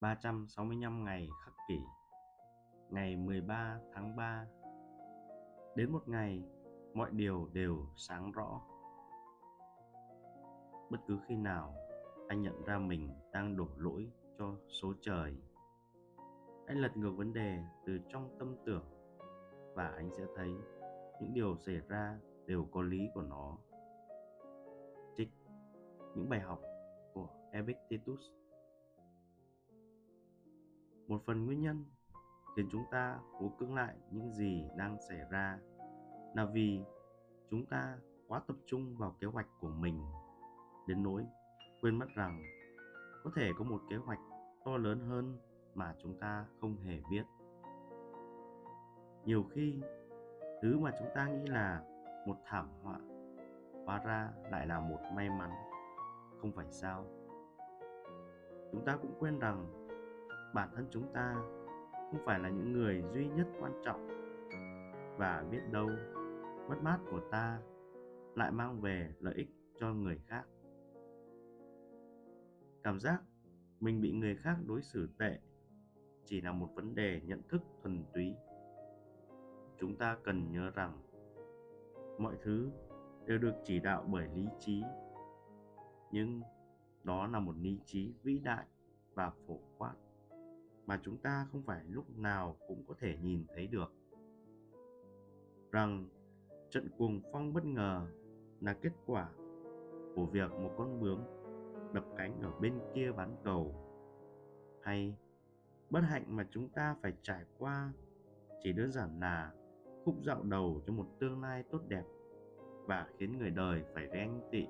365 ngày khắc kỷ Ngày 13 tháng 3 Đến một ngày, mọi điều đều sáng rõ. Bất cứ khi nào anh nhận ra mình đang đổ lỗi cho số trời, anh lật ngược vấn đề từ trong tâm tưởng và anh sẽ thấy những điều xảy ra đều có lý của nó. Trích những bài học của Epictetus một phần nguyên nhân khiến chúng ta cố cưỡng lại những gì đang xảy ra là vì chúng ta quá tập trung vào kế hoạch của mình. Đến nỗi quên mất rằng có thể có một kế hoạch to lớn hơn mà chúng ta không hề biết. Nhiều khi, thứ mà chúng ta nghĩ là một thảm họa hóa ra lại là một may mắn. Không phải sao? Chúng ta cũng quên rằng bản thân chúng ta không phải là những người duy nhất quan trọng. Và biết đâu, mất mát của ta lại mang về lợi ích cho người khác. Cảm giác mình bị người khác đối xử tệ chỉ là một vấn đề nhận thức thuần túy. Chúng ta cần nhớ rằng mọi thứ đều được chỉ đạo bởi lý trí, nhưng đó là một lý trí vĩ đại và phổ quát mà chúng ta không phải lúc nào cũng có thể nhìn thấy được. Rằng trận cuồng phong bất ngờ là kết quả của việc một con bướm đập cánh ở bên kia bán cầu. Hay bất hạnh mà chúng ta phải trải qua chỉ đơn giản là khúc dạo đầu cho một tương lai tốt đẹp và khiến người đời phải ghen tị.